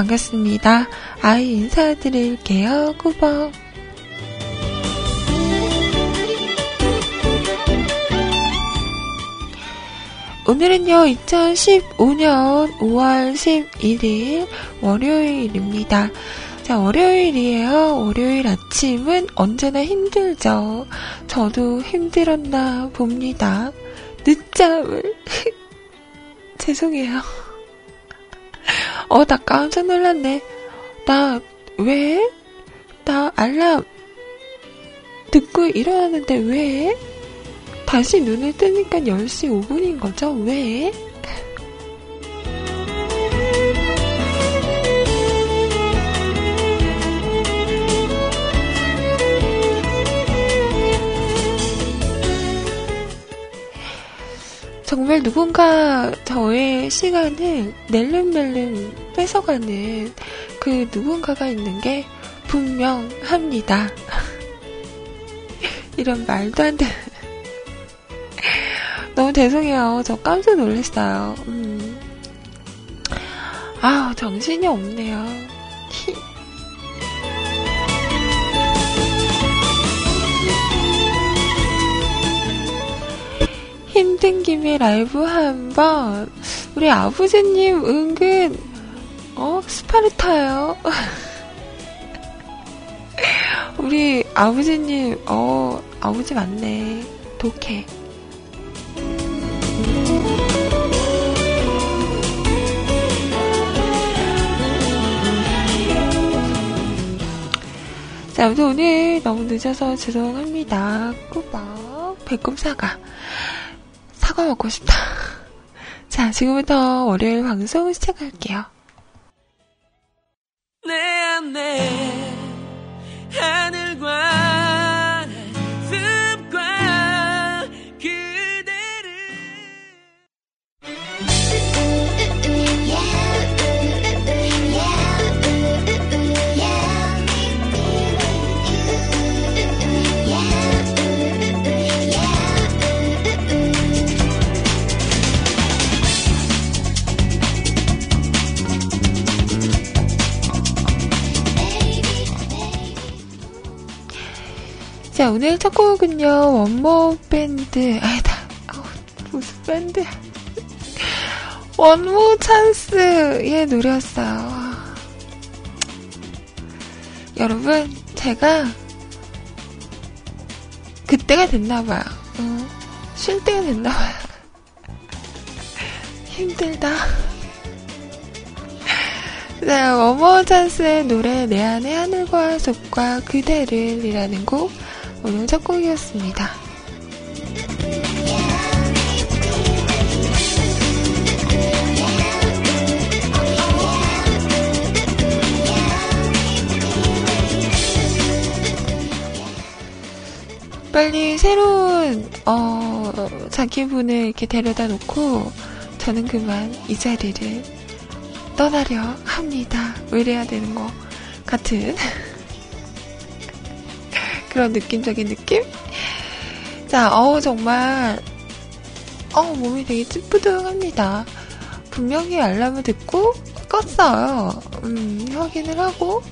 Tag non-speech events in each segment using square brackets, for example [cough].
반갑습니다. 아이 인사드릴게요. 꾸벅. 오늘은요, 2015년 5월 11일 월요일입니다. 자, 월요일이에요. 월요일 아침은 언제나 힘들죠. 저도 힘들었나 봅니다. 늦잠을. [laughs] 죄송해요. 어, 나 깜짝 놀랐네. 나, 왜? 나 알람 듣고 일어나는데 왜? 다시 눈을 뜨니까 10시 5분인 거죠? 왜? 정말 누군가 저의 시간을 낼름낼름 뺏어가는 그 누군가가 있는 게 분명합니다. [laughs] 이런 말도 안 되는. [laughs] 너무 죄송해요. 저 깜짝 놀랐어요. 음. 아우, 정신이 없네요. 힘든 김에 라이브 한번 우리 아버지님 은근 어 스파르타요. [laughs] 우리 아버지님 어 아버지 맞네 독해. 자, 아무튼 오늘 너무 늦어서 죄송합니다. 꾸벅 배꼽 사과. 사과 먹고 싶다. 자, 지금부터 월요일 방송 시작할게요. 내안 자, 오늘 첫 곡은요, 원모 밴드, 아니다, 어, 무슨 밴드 원모 찬스의 노래였어요. 여러분, 제가 그때가 됐나봐요. 어, 쉴 때가 됐나봐요. [laughs] 힘들다. [laughs] 네, 원모 찬스의 노래 내 안의 하늘과 숲과 그대를 이라는 곡 오늘 첫 곡이었습니다. 빨리 새로운 어, 자기분을 이렇게 데려다 놓고 저는 그만 이 자리를 떠나려 합니다. 의뢰해야 되는 것 같은 [laughs] 그런 느낌적인 느낌? 자, 어우, 정말, 어우, 몸이 되게 찌뿌둥합니다. 분명히 알람을 듣고 껐어요. 음, 확인을 하고,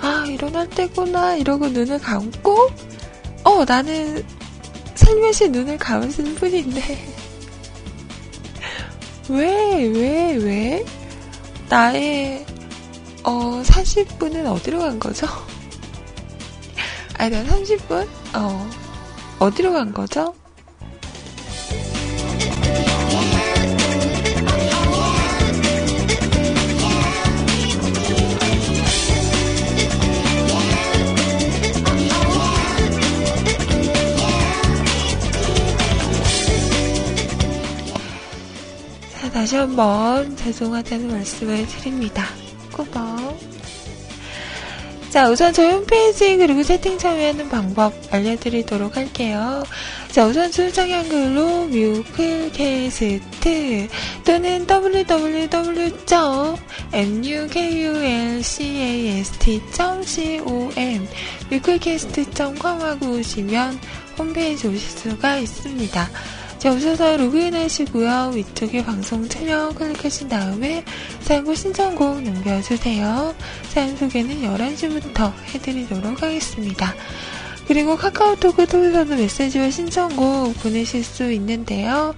아, 일어날 때구나, 이러고 눈을 감고, 어, 나는 살며시 눈을 감은 뿐인데, [laughs] 왜, 왜, 왜? 나의, 어, 40분은 어디로 간 거죠? 아니, 난 30분? 어. 어디로 간 거죠? 자, 다시 한번 죄송하다는 말씀을 드립니다. 꾸벅. 자, 우선 저희 홈페이지 그리고 세팅 참여하는 방법 알려드리도록 할게요. 자, 우선 순정 한글로 뮤클캐스트 또는 www.mukulcast.com 뮤클캐스트.com 하고 오시면 홈페이지 오실 수가 있습니다. 자, 오셔서 로그인 하시고요. 위쪽에 방송 참여 클릭하신 다음에 사연과 신청곡 남겨주세요. 사연 소개는 11시부터 해드리도록 하겠습니다. 그리고 카카오톡을 통해서도 메시지와 신청곡 보내실 수 있는데요.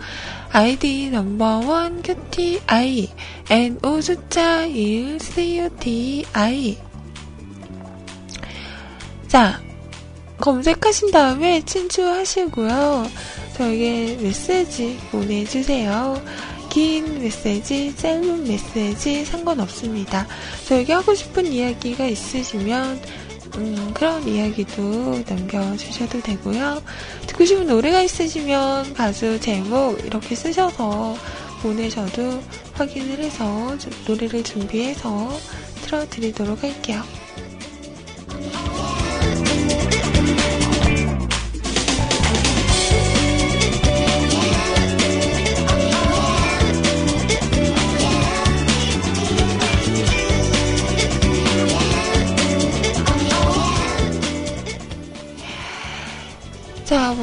아이디 넘버원 큐티아이 NO 숫자 1 CUTI 자 검색하신 다음에 친추하시고요. 저에게 메시지 보내주세요. 긴 메시지, 짧은 메시지 상관없습니다. 저에게 하고 싶은 이야기가 있으시면 음, 그런 이야기도 남겨주셔도 되고요. 듣고 싶은 노래가 있으시면 가수 제목 이렇게 쓰셔서 보내셔도 확인을 해서 노래를 준비해서 틀어드리도록 할게요.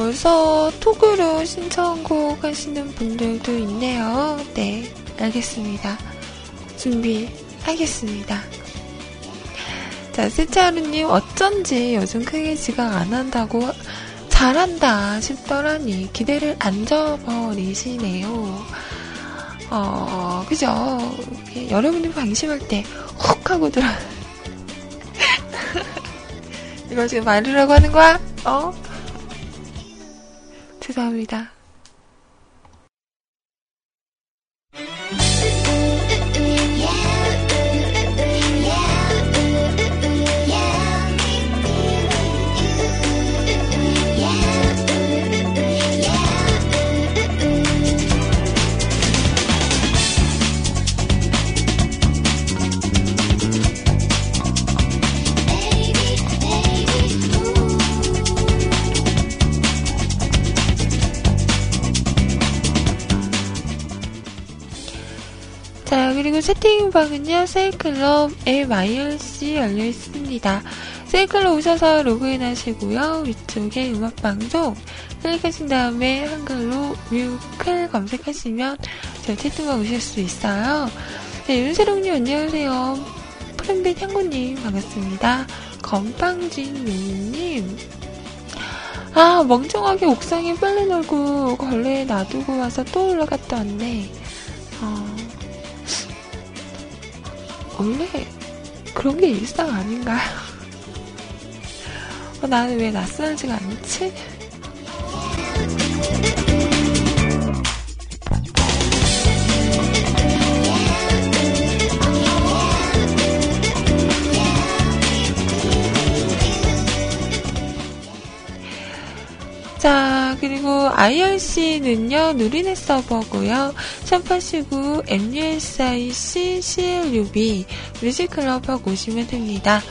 벌써 톡으로 신청곡 하시는 분들도 있네요. 네, 알겠습니다. 준비하겠습니다. 자, 세차루님, 어쩐지 요즘 크게 지각 안 한다고 잘한다 싶더라니 기대를 안 줘버리시네요. 어, 그죠? 여러분이 방심할 때 훅 하고 들어. [laughs] 이거 지금 말으라고 하는 거야? 어? 죄송합니다. 채팅방은요, 세이클럽 MIRC 열려 있습니다. 세이클럽 오셔서 로그인 하시고요. 위쪽에 음악방송 클릭하신 다음에 한글로 뮤클 검색하시면 저 채팅방 오실 수 있어요. 네, 윤세롱님 안녕하세요. 푸른빛 향구님 반갑습니다. 건빵진 용님 아, 멍청하게 옥상에 빨래 널고 걸레에 놔두고 와서 또 올라갔다 왔네. 어, 원래 그런 게 일상 아닌가요? [laughs] 어, 나는 왜 낯설지가 않지? 자, 그리고 IRC는요, 누리넷 서버고요. 샵하시고 MUSIC CLUB 뮤직클럽 하고 오시면 됩니다.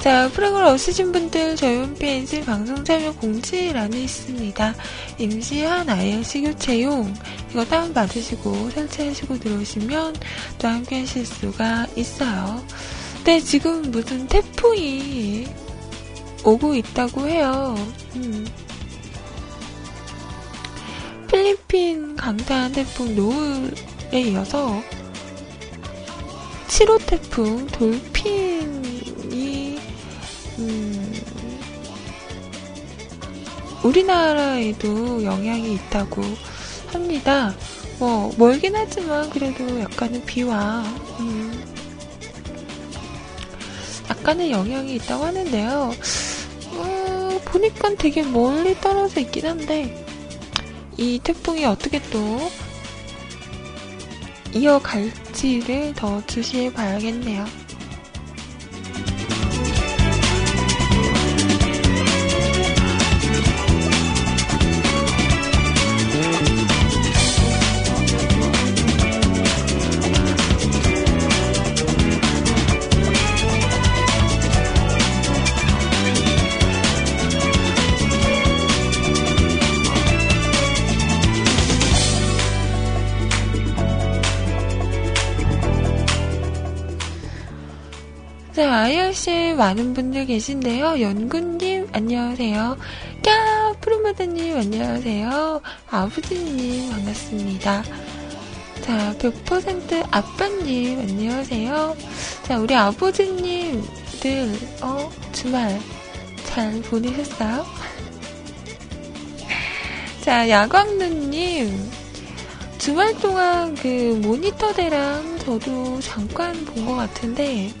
자, 프로그램 없으신 분들 저희 홈페이지 방송 참여 공지란에 있습니다. 임시한 IRC 교체용 이거 다운받으시고 설치하시고 들어오시면 또 함께 하실 수가 있어요. 네, 지금 무슨 태풍이 오고 있다고 해요. 음. 필리핀 강타한 태풍 노을에 이어서 7호 태풍 돌핀이 음, 우리나라에도 영향이 있다고 합니다. 뭐 멀긴 하지만 그래도 약간의 비와 음, 약간의 영향이 있다고 하는데요. 어, 보니까 되게 멀리 떨어져 있긴 한데 이 태풍이 어떻게 또 이어갈지를 더 주시해 봐야겠네요. 많은 분들 계신데요. 연구님, 안녕하세요. 까, 푸른바다님, 안녕하세요. 아버지님, 반갑습니다. 자, 100% 아빠님, 안녕하세요. 자, 우리 아버지님들, 어, 주말 잘 보내셨어요? [laughs] 자, 야광누님, 주말 동안 그 모니터 대랑 저도 잠깐 본 것 같은데,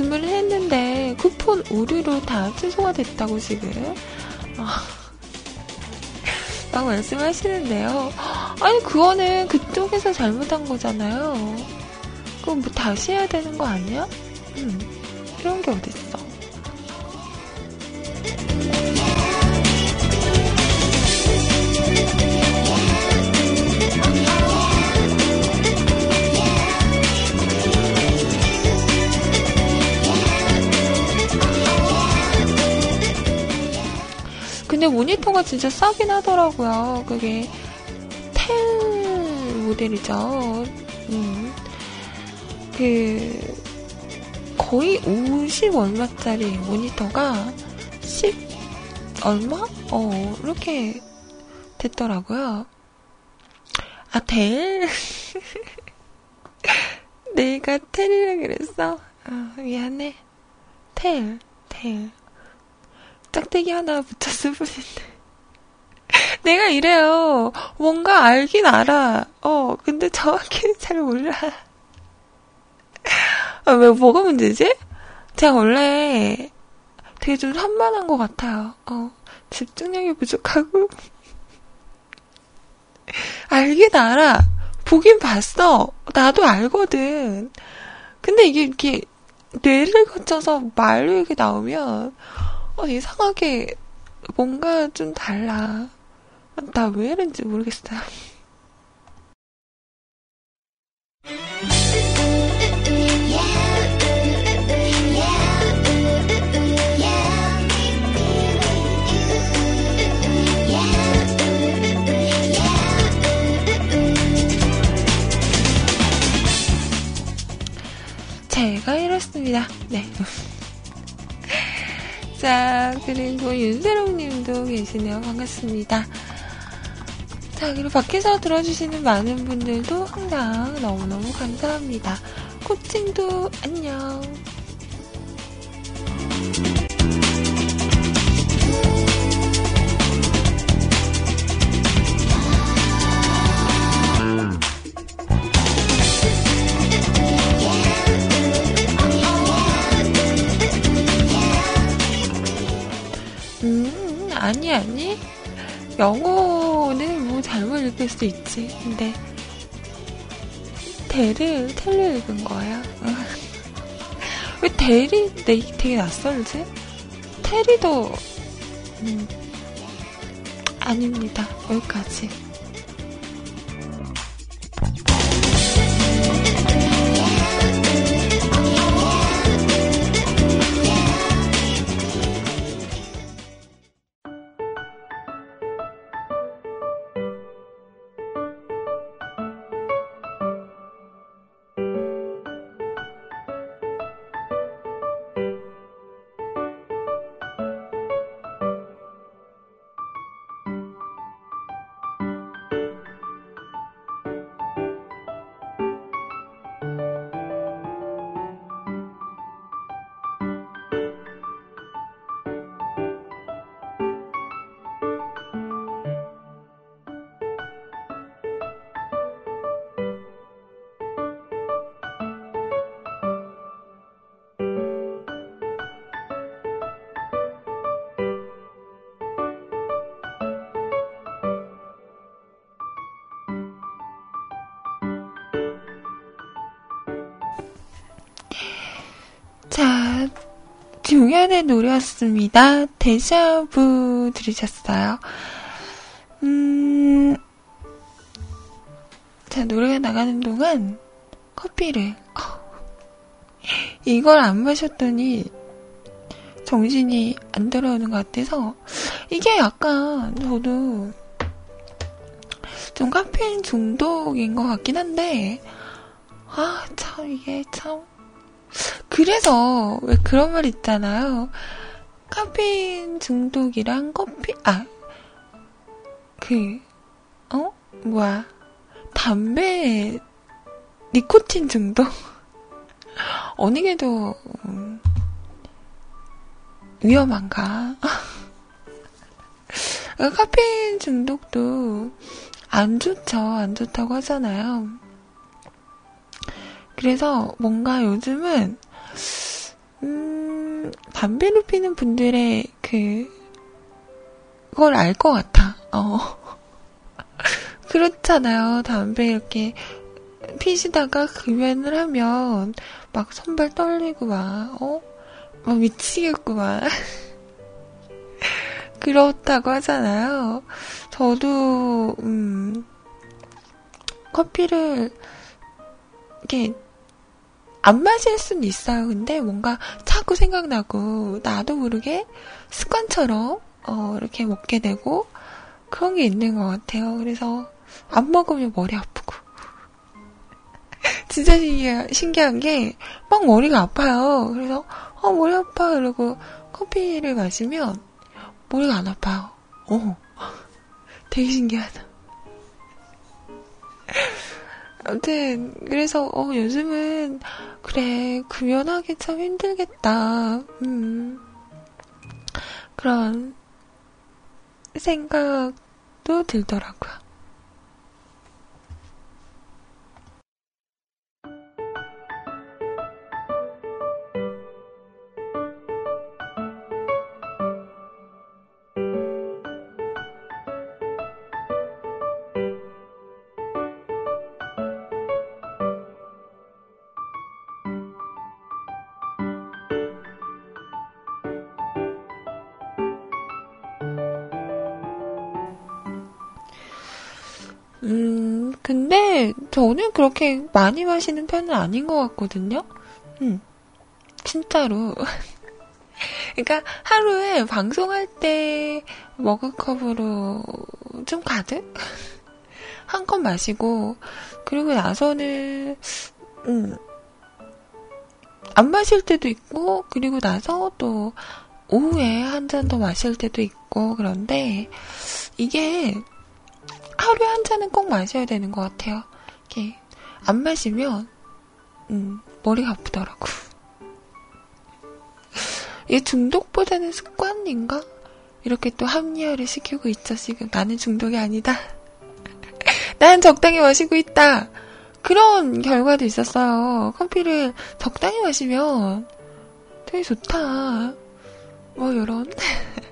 주문을 했는데 쿠폰 오류로 다 취소가 됐다고 지금 아, 막 말씀하시는데요. 아니 그거는 그쪽에서 잘못한 거잖아요. 그럼 뭐 다시 해야 되는 거 아니야? 음, 이런 게 어딨어. 근데 모니터가 진짜 싸긴 하더라고요. 그게 텔 모델이죠. 음. 그 거의 50 얼마짜리 모니터가 10 얼마? 어 이렇게 됐더라고요. 아 텔? [laughs] 내가 텔이라 그랬어? 아, 미안해. 텔, 텔. 짝대기 하나 붙였을 뿐인데. [laughs] 내가 이래요. 뭔가 알긴 알아. 어, 근데 정확히는 [laughs] 잘 몰라. [laughs] 아, 왜, 뭐가 문제지? 제가 원래 되게 좀 산만한 것 같아요. 어, 집중력이 부족하고. 알긴 알아. 보긴 봤어. 나도 알거든. 근데 이게 이렇게 뇌를 거쳐서 말로 이렇게 나오면 어, 이상하게 뭔가 좀 달라. 나 왜 이런지 모르겠어요. 제가 이렇습니다. 네. 자, 그리고 윤세롱 님도 계시네요. 반갑습니다. 자, 그리고 밖에서 들어주시는 많은 분들도 항상 너무너무 감사합니다. 코칭도 안녕. 영어는 뭐 잘못 읽을 수 있지. 근데, 대를 텔로 읽은 거야. [laughs] 왜 대리 내 되게 낯설지? 테리도, 음, 아닙니다. 여기까지. 김용현의 노래였습니다. 데자부 들으셨어요. 음, 자, 노래가 나가는 동안 커피를, 이걸 안 마셨더니 정신이 안 돌아오는 것 같아서, 이게 약간 저도 좀 카페인 중독인 것 같긴 한데, 아, 참, 이게 참, 그래서 왜 그런 말 있잖아요. 카페인 중독이랑 커피, 아, 그, 어? 뭐야. 담배, 니코틴 중독? [laughs] 어느 게 더, 음, 위험한가? [laughs] 카페인 중독도 안 좋죠. 안 좋다고 하잖아요. 그래서 뭔가 요즘은, 음, 담배를 피는 분들의 그, 그걸 알 것 같아. 어. [laughs] 그렇잖아요. 담배 이렇게 피시다가 금연을 하면 막 손발 떨리고 막, 어? 막 미치겠구만. [laughs] 그렇다고 하잖아요. 저도, 음, 커피를, 이렇게, 안 마실 수는 있어요. 근데 뭔가 자꾸 생각나고, 나도 모르게 습관처럼, 어, 이렇게 먹게 되고, 그런 게 있는 것 같아요. 그래서, 안 먹으면 머리 아프고. [laughs] 진짜 신기한, 게, 막 머리가 아파요. 그래서, 어, 머리 아파. 이러고 커피를 마시면, 머리가 안 아파요. 어. [laughs] 되게 신기하다. 아무튼, 그래서, 어, 요즘은, 그래, 금연하기 참 힘들겠다. 음. 그런 생각도 들더라고요. 근데 저는 그렇게 많이 마시는 편은 아닌 것 같거든요. 음, 진짜로. [laughs] 그러니까 하루에 방송할 때 머그컵으로 좀 가득 [laughs] 한 컵 마시고 그리고 나서는 음, 안 마실 때도 있고 그리고 나서 또 오후에 한 잔 더 마실 때도 있고 그런데 이게 하루에 한 잔은 꼭 마셔야 되는 것 같아요. 이렇게 안 마시면 음, 머리가 아프더라고. 이게 중독보다는 습관인가? 이렇게 또 합리화를 시키고 있죠, 지금. 나는 중독이 아니다. [laughs] 난 적당히 마시고 있다. 그런 결과도 있었어요. 커피를 적당히 마시면 되게 좋다. 뭐, 요런. [laughs]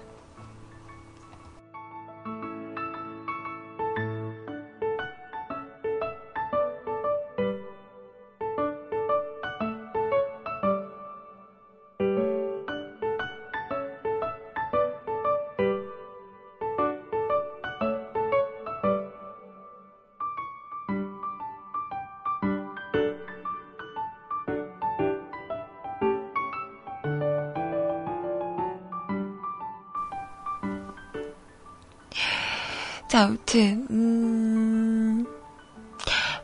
자, 아무튼, 음,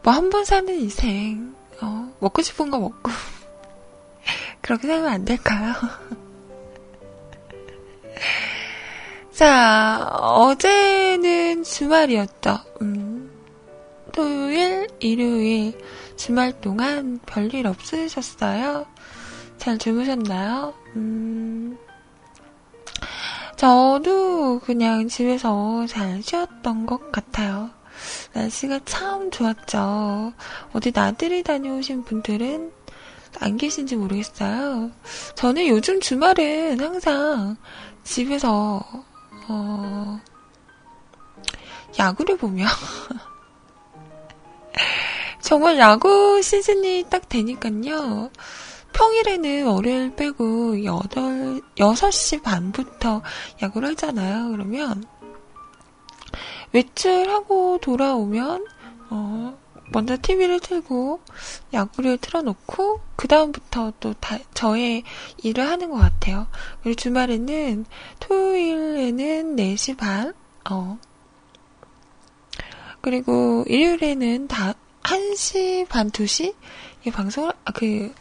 뭐 한 번 사는 인생, 어, 먹고 싶은 거 먹고. [laughs] 그렇게 살면 안 될까요? [laughs] 자, 어제는 주말이었죠. 음, 토요일, 일요일, 주말 동안 별일 없으셨어요? 잘 주무셨나요? 음, 저도 그냥 집에서 잘 쉬었던 것 같아요. 날씨가 참 좋았죠. 어디 나들이 다녀오신 분들은 안 계신지 모르겠어요. 저는 요즘 주말은 항상 집에서, 어, 야구를 보며, [laughs] 정말 야구 시즌이 딱 되니까요. 평일에는 월요일 빼고 8, 6시 반부터 야구를 하잖아요. 그러면 외출하고 돌아오면 어, 먼저 TV를 틀고 야구를 틀어놓고 그 다음부터 또 다, 저의 일을 하는 것 같아요. 그리고 주말에는 토요일에는 4시 반, 어, 그리고 일요일에는 다 1시 반, 2시? 이 방송을, 아, 그,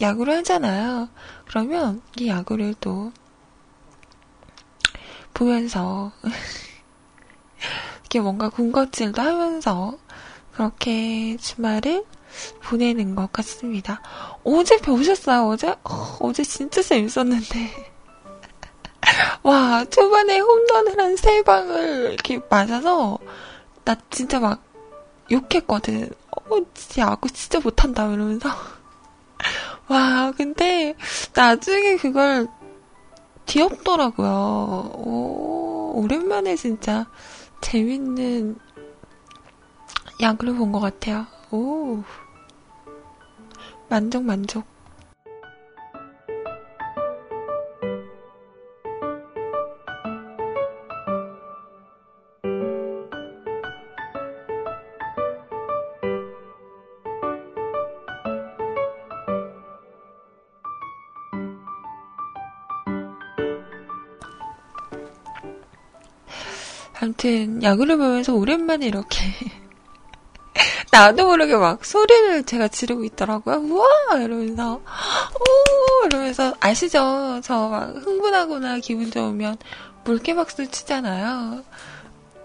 야구를 하잖아요. 그러면 이 야구를 또 보면서 [laughs] 이렇게 뭔가 군것질도 하면서 그렇게 주말을 보내는 것 같습니다. 어제 배우셨어요? 어제? 어, 제 진짜 재밌었는데. [laughs] 와, 초반에 홈런을 한 세 방을 이렇게 맞아서, 나 진짜 막 욕했거든. 어, 진짜 야구 진짜 못한다, 이러면서. 와, 근데 나중에 그걸 귀엽더라고요. 오, 오랜만에 진짜 재밌는 야구를 본 것 같아요. 오. 만족, 만족. 아무튼 야구를 보면서 오랜만에 이렇게 [laughs] 나도 모르게 막 소리를 제가 지르고 있더라고요. 우와! 이러면서, 오! 이러면서, 아시죠? 저 막 흥분하거나 기분 좋으면 물개 박수 치잖아요.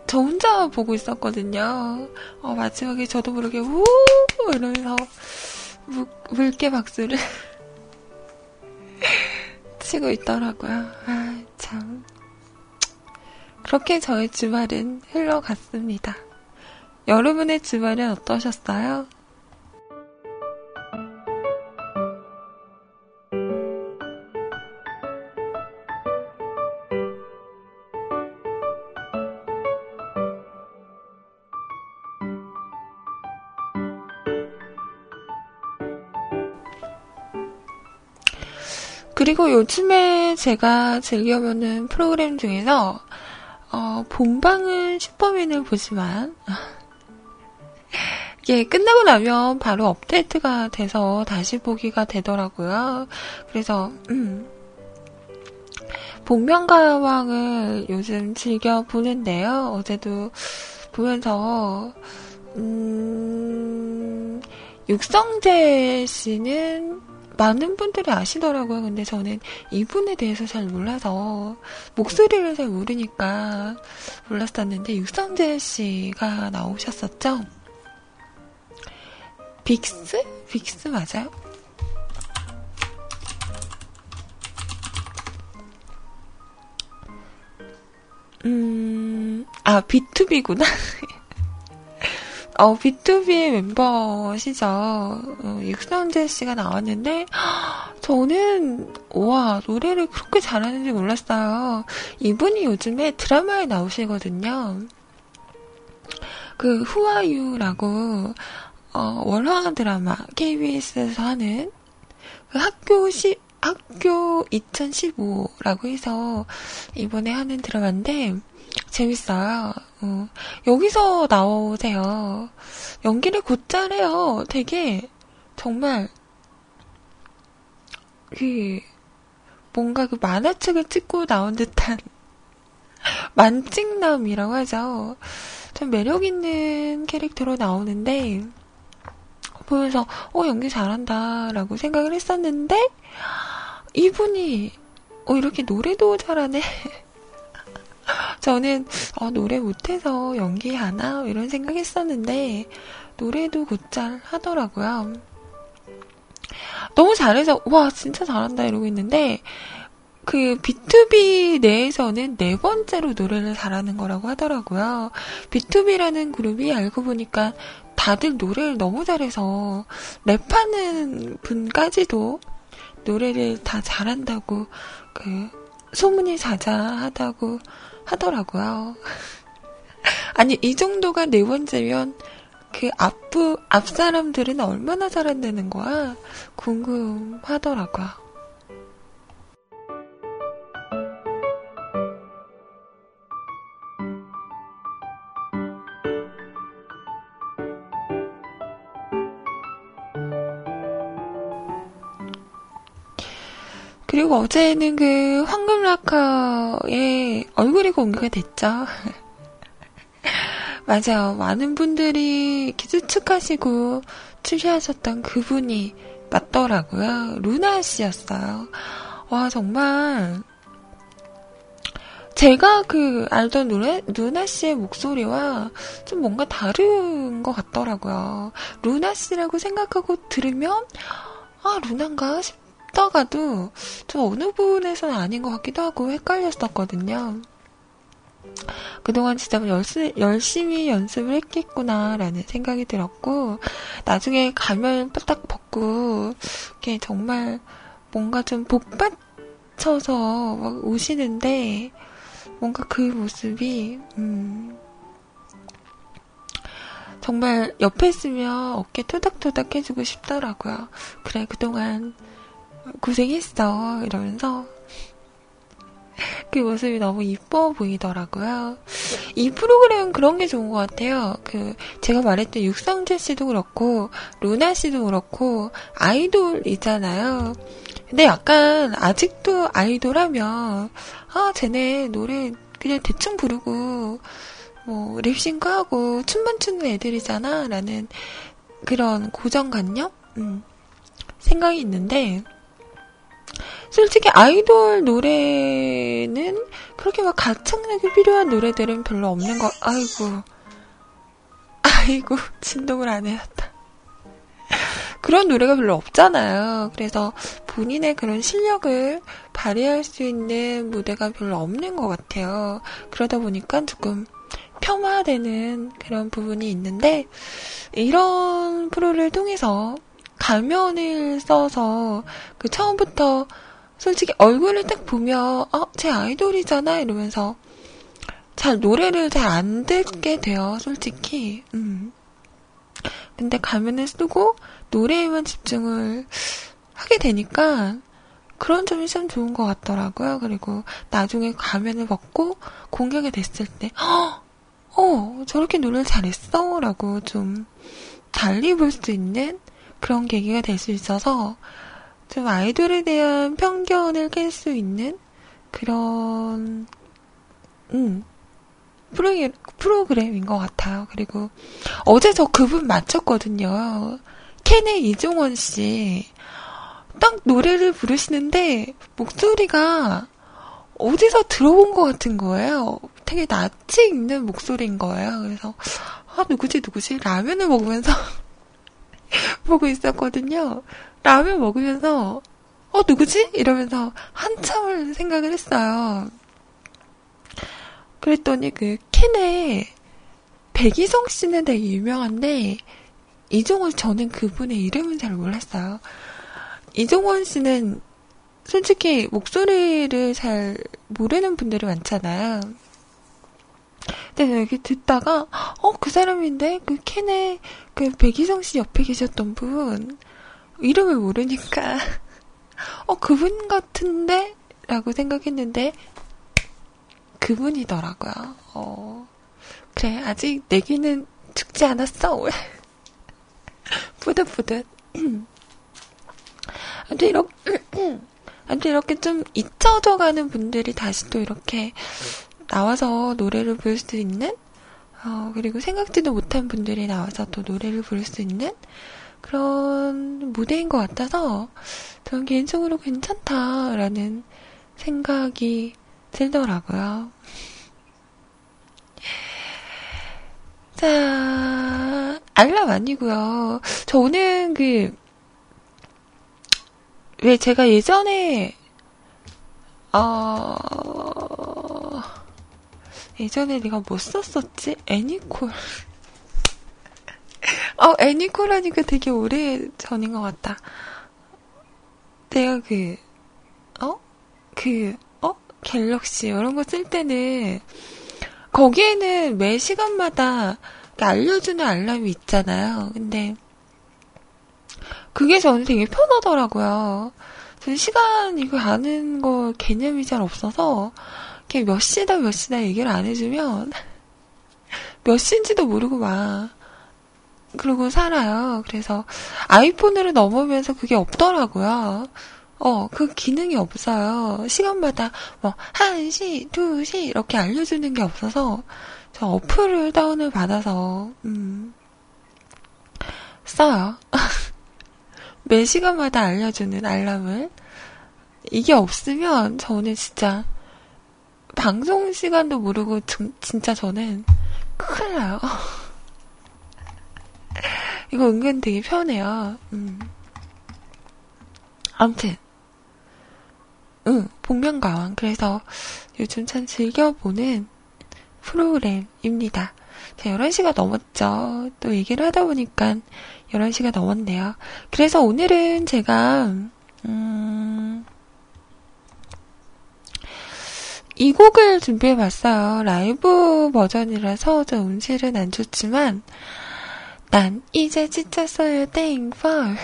저 혼자 보고 있었거든요. 어, 마지막에 저도 모르게 우! 이러면서 무, 물개 박수를 [laughs] 치고 있더라고요. 아, 참. 그렇게 저의 주말은 흘러갔습니다. 여러분의 주말은 어떠셨어요? 그리고 요즘에 제가 즐겨보는 프로그램 중에서 어, 본방은 슈퍼맨을 보지만 [laughs] 이게 끝나고 나면 바로 업데이트가 돼서 다시 보기가 되더라고요. 그래서 음, 복면가왕을 요즘 즐겨 보는데요. 어제도 보면서 음, 육성재 씨는 많은 분들이 아시더라고요. 근데 저는 이분에 대해서 잘 몰라서 목소리를 잘 모르니까 몰랐었는데 육성재 씨가 나오셨었죠. 빅스? 빅스 맞아요? 음, 아, B2B구나. [laughs] 어, B2B의 멤버시죠. 어, 육선재 씨가 나왔는데, [gasps] 저는, 와, 노래를 그렇게 잘하는지 몰랐어요. 이분이 요즘에 드라마에 나오시거든요. 그, 후아유라고, 어, 월화 드라마 KBS에서 하는 그 학교 시, 학교 2015라고 해서 이번에 하는 드라마인데 재밌어요. 어, 여기서 나오세요. 연기를 곧잘해요. 되게 정말 그 뭔가 그 만화책을 찍고 나온 듯한 [laughs] 만찍남이라고 하죠. 좀 매력 있는 캐릭터로 나오는데 보면서 어 연기 잘한다라고 생각을 했었는데 이분이 어 이렇게 노래도 잘하네. [laughs] 저는 어, 노래 못해서 연기하나 이런 생각했었는데 노래도 곧잘 하더라고요. 너무 잘해서 와 진짜 잘한다 이러고 있는데 그 B2B 내에서는 네 번째로 노래를 잘하는 거라고 하더라고요. B2B라는 그룹이 알고 보니까 다들 노래를 너무 잘해서 랩하는 분까지도 노래를 다 잘한다고 그 소문이 자자하다고 하더라고요. 아니 이 정도가 네 번째면 그 앞부 앞 사람들은 얼마나 잘한다는 거야 궁금하더라고요. 그리고 어제는 그 황금라커의 얼굴이 공개가 됐죠. [laughs] 맞아요. 많은 분들이 이렇게 추측하시고 추시하셨던 그분이 맞더라고요. 루나 씨였어요. 와, 정말, 제가 그 알던 루나, 루나 씨의 목소리와 좀 뭔가 다른 것 같더라고요. 루나 씨라고 생각하고 들으면, 아, 루나인가 싶 다가도 좀 어느 부분에서는 아닌 것 같기도 하고 헷갈렸었거든요. 그동안 진짜 열심히, 열심히 연습을 했겠구나라는 생각이 들었고, 나중에 가면 딱 벗고, 이렇게 정말 뭔가 좀 복받쳐서 막 오시는데, 뭔가 그 모습이, 음, 정말 옆에 있으면 어깨 토닥토닥 해주고 싶더라고요. 그래, 그동안 고생했어. 이러면서 그 모습이 너무 이뻐 보이더라고요. 이 프로그램은 그런 게 좋은 것 같아요. 그, 제가 말했던 육성재 씨도 그렇고, 루나 씨도 그렇고, 아이돌이잖아요. 근데 약간, 아직도 아이돌 하면, 아, 쟤네 노래 그냥 대충 부르고, 뭐, 랩싱크 하고, 춤만 추는 애들이잖아. 라는 그런 고정관념? 음, 생각이 있는데, 솔직히 아이돌 노래는 그렇게 막 가창력이 필요한 노래들은 별로 없는 거, 아이고. 아이고, 진동을 안 해놨다. 그런 노래가 별로 없잖아요. 그래서 본인의 그런 실력을 발휘할 수 있는 무대가 별로 없는 것 같아요. 그러다 보니까 조금 폄하되는 그런 부분이 있는데, 이런 프로를 통해서 가면을 써서 그 처음부터 솔직히 얼굴을 딱 보면 어, 제 아이돌이잖아 이러면서 잘 노래를 잘 안 듣게 돼요, 솔직히. 음. 근데 가면을 쓰고 노래에만 집중을 하게 되니까 그런 점이 참 좋은 것 같더라고요. 그리고 나중에 가면을 벗고 공격이 됐을 때, 어, 저렇게 노래를 잘했어? 라고 좀 달리 볼 수 있는 그런 계기가 될 수 있어서 좀 아이돌에 대한 편견을 깰 수 있는 그런, 음, 프로그램, 프로그램인 것 같아요. 그리고 어제 저 그분 맞췄거든요. 캔의 이종원 씨. 딱 노래를 부르시는데 목소리가 어디서 들어본 것 같은 거예요. 되게 낯이 있는 목소리인 거예요. 그래서 아 누구지 누구지 라면을 먹으면서 [laughs] [laughs] 보고 있었거든요. 라면 먹으면서 어 누구지 이러면서 한참을 생각을 했어요. 그랬더니 그 캔에 백이성 씨는 되게 유명한데 이종원 저는 그분의 이름은 잘 몰랐어요. 이종원 씨는 솔직히 목소리를 잘 모르는 분들이 많잖아요. 근데 여기 듣다가 어 그 사람인데 그 캔에 그 백이성 씨 옆에 계셨던 분 이름을 모르니까 [laughs] 어 그분 같은데 라고 생각했는데 그분이더라고요. 어 그래 아직 내기는 죽지 않았어. [laughs] 뿌듯뿌듯. [clears throat] 아무튼 이렇게 [clears throat] 아무튼 이렇게 좀 잊혀져 가는 분들이 다시 또 이렇게 나와서 노래를 부를 수 있는 어, 그리고 생각지도 못한 분들이 나와서 또 노래를 부를 수 있는 그런 무대인 것 같아서 저는 개인적으로 괜찮다라는 생각이 들더라고요. 자, 알람 아니고요. 저는 그, 왜 제가 예전에, 어, 예전에 내가 뭐 썼었지? 애니콜. 어, 애니콜 하니까 되게 오래 전인 것 같다. 내가 그, 어? 그, 어? 갤럭시, 이런 거 쓸 때는, 거기에는 매 시간마다 알려주는 알람이 있잖아요. 근데, 그게 저는 되게 편하더라고요. 저는 시간 이거 아는 거 개념이 잘 없어서, 몇 시다 몇 시다 얘기를 안 해주면 몇 시인지도 모르고 막 그러고 살아요. 그래서 아이폰으로 넘으면서 그게 없더라고요. 어, 그 기능이 없어요. 시간마다 뭐 1시, 2시 이렇게 알려주는 게 없어서 저 어플을 다운을 받아서 음 써요. [laughs] 매 시간마다 알려주는 알람을. 이게 없으면 저는 진짜 방송 시간도 모르고 진짜 저는 큰일 나요. [laughs] 이거 은근 되게 편해요. 음. 아무튼 응, 복면가왕. 그래서 요즘 참 즐겨보는 프로그램입니다. 자, 11시가 넘었죠. 또 얘기를 하다 보니까 11시가 넘었네요. 그래서 오늘은 제가, 음, 이 곡을 준비해 봤어요. 라이브 버전이라서 좀 음질은 안 좋지만, 난 이제 지쳤어요, 땡펄.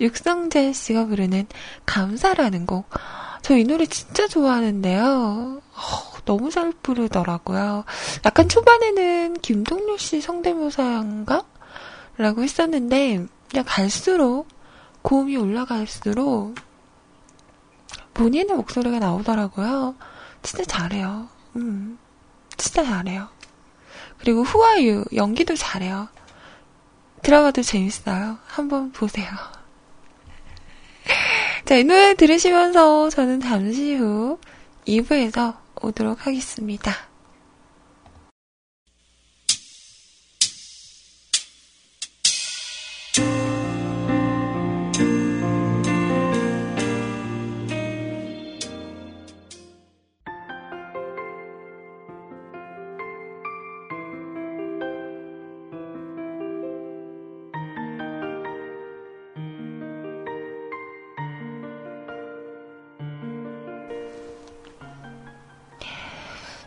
육성재 씨가 부르는 감사라는 곡. 저 이 노래 진짜 좋아하는데요. 어, 너무 잘 부르더라고요. 약간 초반에는 김동률 씨 성대모사인가? 라고 했었는데, 그냥 갈수록, 고음이 올라갈수록, 본인의 목소리가 나오더라고요. 진짜 잘해요. 음, 진짜 잘해요. 그리고 후아유, 연기도 잘해요. 드라마도 재밌어요. 한번 보세요. [laughs] 자, 이 노래 들으시면서 저는 잠시 후 2부에서 오도록 하겠습니다.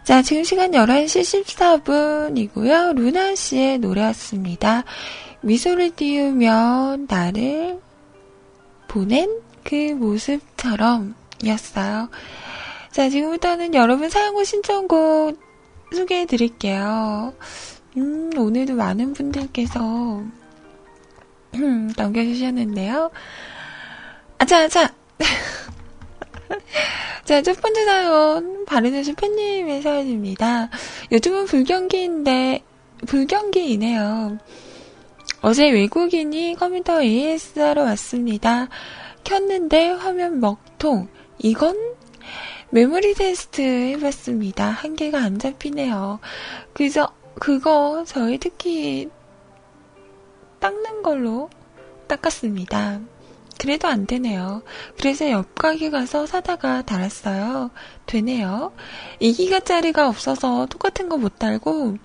자, 지금 시간 11시 14분이고요. 루나 씨의 노래였습니다. 미소를 띄우면 나를 보낸 그 모습처럼 이었어요. 자, 지금부터는 여러분 사용후 신청곡 소개해 드릴게요. 음, 오늘도 많은 분들께서 [clears throat] 남겨주셨는데요. 아차, 아차! [laughs] 자, 첫 번째 사연, 바르네시 팬님의 사연입니다. 요즘은 불경기인데, 불경기이네요. 어제 외국인이 컴퓨터 AS 하러 왔습니다. 켰는데 화면 먹통. 이건 메모리 테스트 해봤습니다. 한 개가 안 잡히네요. 그저, 그거 저희 특히 닦는 걸로 닦았습니다. 그래도 안 되네요. 그래서 옆 가게 가서 사다가 달았어요. 되네요. 2기가짜리가 없어서 똑같은 거 못 달고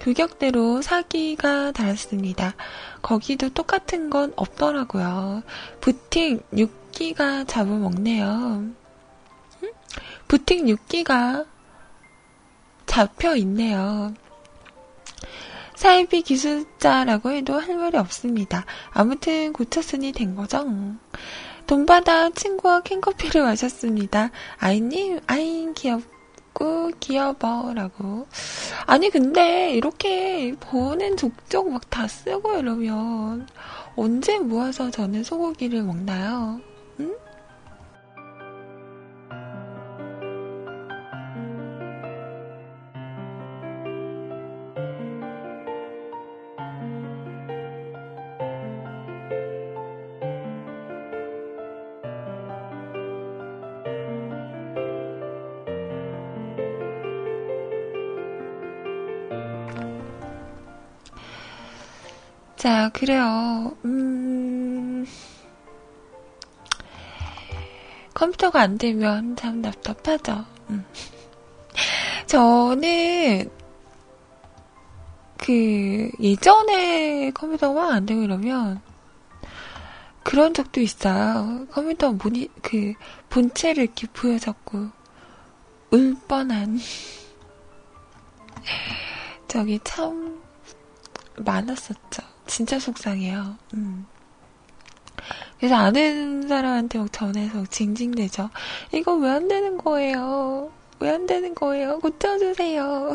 규격대로 4기가 달았습니다. 거기도 똑같은 건 없더라고요. 부팅 6기가 잡아먹네요. 부팅 6기가 잡혀 있네요. 사이비 기술자라고 해도 할 말이 없습니다. 아무튼 고쳤으니 된 거죠. 돈 받아 친구와 캔커피를 마셨습니다. 아이님, 아잉 귀엽고 귀여워라고. 아니 근데 이렇게 보는 족족 막 다 쓰고 이러면 언제 모아서 저는 소고기를 먹나요? 응? 자, 그래요. 음, 컴퓨터가 안 되면 참 답답하죠. 음. 저는 그 예전에 컴퓨터가 안 되고 이러면 그런 적도 있어요. 컴퓨터 모니 그 본체를 이렇게 보여잡고 울 뻔한 [laughs] 저기 참 많았었죠. 진짜 속상해요. 음. 그래서 아는 사람한테 막 전해서 징징대죠. 이거 왜 안 되는 거예요? 왜 안 되는 거예요? 고쳐주세요.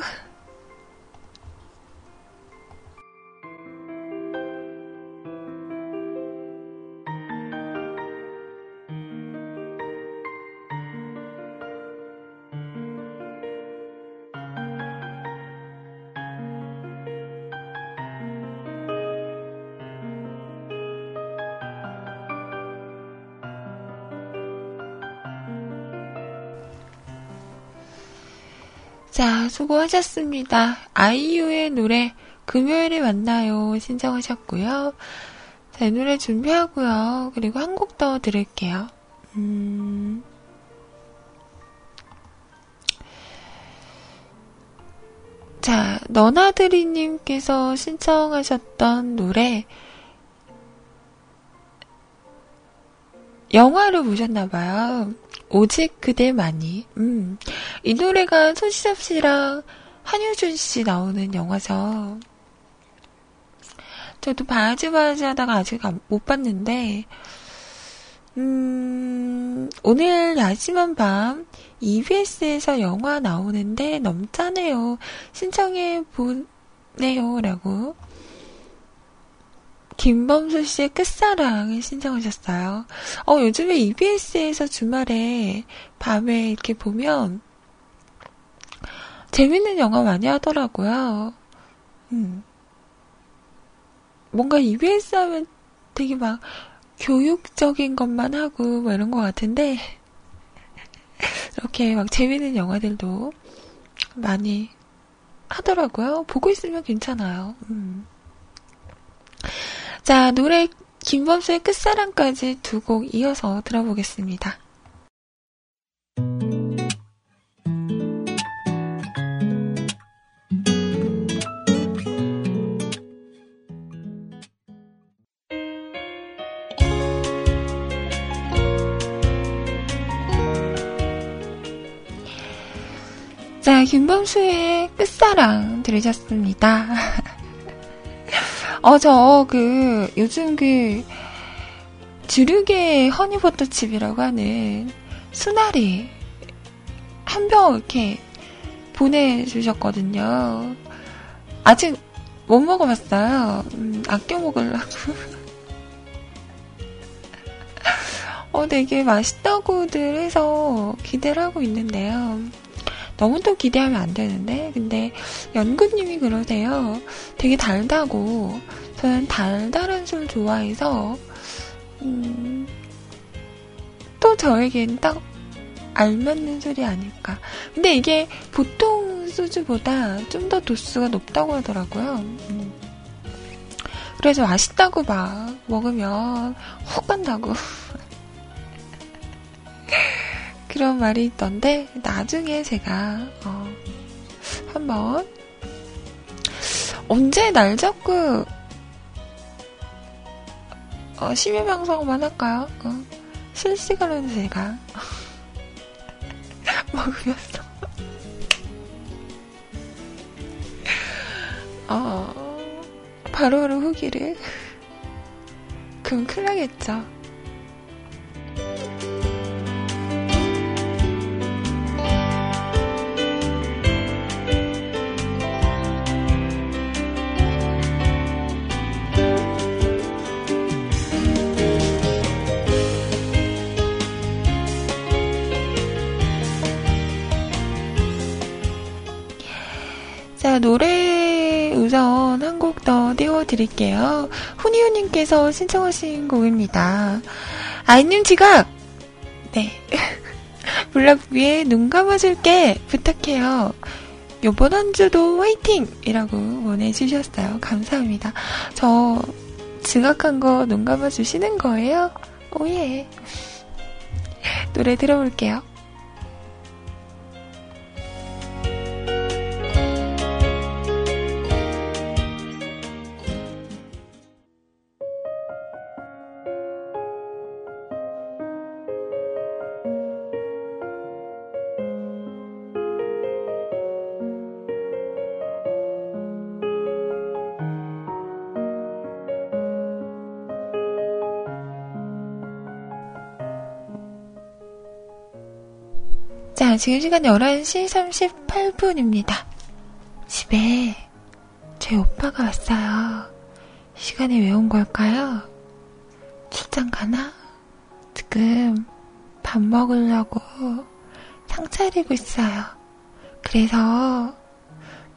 자, 수고하셨습니다. 아이유의 노래 금요일에 만나요 신청하셨고요. 자, 이 노래 준비하고요. 그리고 한 곡 더 들을게요. 음... 자, 너나들이님께서 신청하셨던 노래, 영화를 보셨나봐요. 오직 그대만이. 음, 이 노래가 손시섭 씨랑 한효준 씨 나오는 영화죠. 저도 봐야지 봐야지 하다가 아직 못 봤는데, 음, 오늘 야심한 밤 EBS에서 영화 나오는데 넘잖아요. 신청해 보네요. 라고. 김범수 씨의 끝사랑을 신청하셨어요. 어, 요즘에 EBS에서 주말에 밤에 이렇게 보면 재밌는 영화 많이 하더라고요. 음. 뭔가 EBS 하면 되게 막 교육적인 것만 하고 뭐 이런 것 같은데 [laughs] 이렇게 막 재밌는 영화들도 많이 하더라고요. 보고 있으면 괜찮아요. 음. 자, 노래 김범수의 끝사랑까지 두 곡 이어서 들어보겠습니다. 자, 김범수의 끝사랑 들으셨습니다. [laughs] 어, 저, 그, 요즘 그, 주류계 허니버터칩이라고 하는 수나리 한 병 이렇게 보내주셨거든요. 아직 못 먹어봤어요. 음, 아껴 먹으려고. [laughs] 어, 되게 맛있다고들 해서 기대를 하고 있는데요. 너무 또 기대하면 안 되는데, 근데 연구님이 그러세요. 되게 달다고. 저는 달달한 술 좋아해서, 음, 또 저에겐 딱 알맞는 술이 아닐까. 근데 이게 보통 소주보다 좀 더 도수가 높다고 하더라고요. 음. 그래서 맛있다고 막 먹으면 [laughs] 훅 간다고. 그런 말이 있던데 나중에 제가 어, 한번 언제 날 잡고 어, 심야 방송만 할까요? 어, 실시간으로 제가 [laughs] 먹으면서 어, 바로바로 후기를 그럼 큰일 나겠죠. 띄워드릴게요. 훈이유님께서 신청하신 곡입니다. 아이님 지각! 네. [laughs] 블락 위에 눈 감아줄게! 부탁해요. 요번 한 주도 화이팅! 이라고 보내주셨어요. 감사합니다. 저 지각한 거 눈 감아주시는 거예요? 오예. 노래 들어볼게요. 지금 시간 11시 38분입니다. 집에 제 오빠가 왔어요. 시간에 왜온 걸까요? 출장 가나? 지금 밥 먹으려고 상 차리고 있어요. 그래서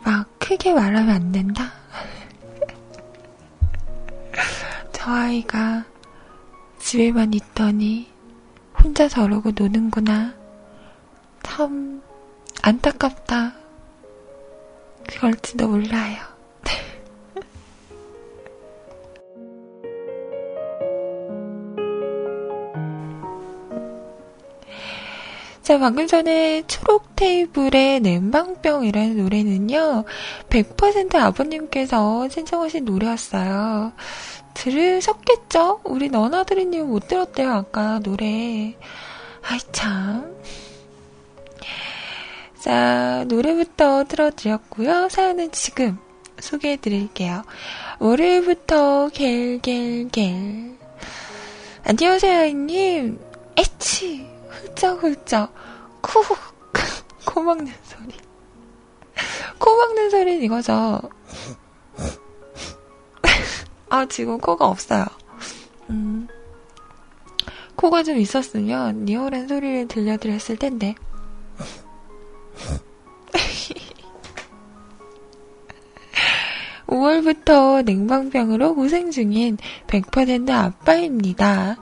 막 크게 말하면 안 된다. [laughs] 저 아이가 집에만 있더니 혼자 저러고 노는구나. 참 안타깝다 그럴지도 몰라요. 자, 방금 전에 초록 테이블의 냉방병이라는 노래는요, 100% 아버님께서 신청하신 노래였어요. 들으셨겠죠? 우리 너나들이님 못 들었대요, 아까 노래. 아이, 참. 자, 노래부터 틀어드렸고요. 사연은 지금 소개해드릴게요. 월요일부터 겔겔겔. 안녕하세요, 아이님. 에치. 훌쩍훌쩍. 코, [laughs] 코 막는 소리. 코 막는 소리는 이거죠. [laughs] 아, 지금 코가 없어요. 음. 코가 좀 있었으면 리얼한 소리를 들려드렸을 텐데. [laughs] 5월부터 냉방병으로 고생 중인 100% 아빠입니다.